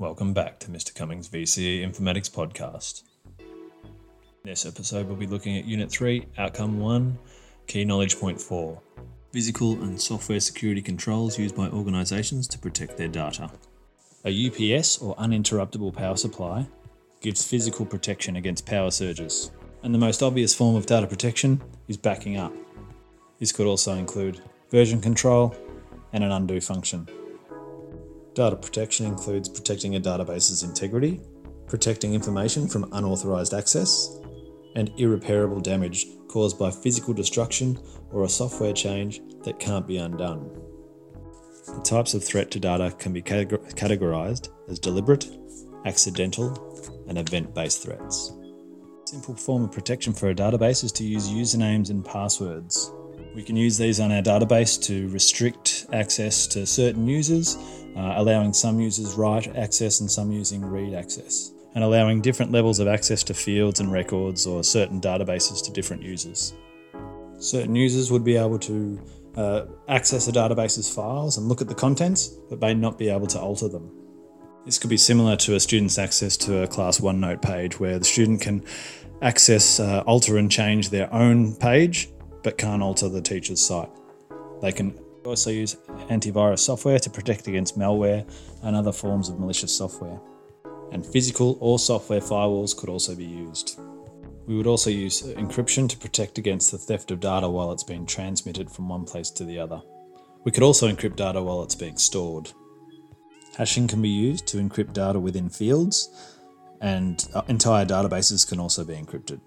Welcome back to Mr. Cummings VCE Informatics Podcast. In This episode, we'll be looking at Unit 3, Outcome 1, Key Knowledge Point 4 Physical and software security controls used by organisations to protect their data. A UPS or uninterruptible power supply gives physical protection against power surges, and the most obvious form of data protection is backing up. This could also include version control and an undo function. Data protection includes protecting a database's integrity, protecting information from unauthorized access, and irreparable damage caused by physical destruction or a software change that can't be undone. The types of threat to data can be categorized as deliberate, accidental, and event based threats. A simple form of protection for a database is to use usernames and passwords. We can use these on our database to restrict access to certain users uh, allowing some users write access and some using read access, and allowing different levels of access to fields and records or certain databases to different users. Certain users would be able to uh, access a database's files and look at the contents, but may not be able to alter them. This could be similar to a student's access to a class OneNote page, where the student can access, uh, alter, and change their own page, but can't alter the teacher's site. They can we also use antivirus software to protect against malware and other forms of malicious software. And physical or software firewalls could also be used. We would also use encryption to protect against the theft of data while it's being transmitted from one place to the other. We could also encrypt data while it's being stored. Hashing can be used to encrypt data within fields, and uh, entire databases can also be encrypted.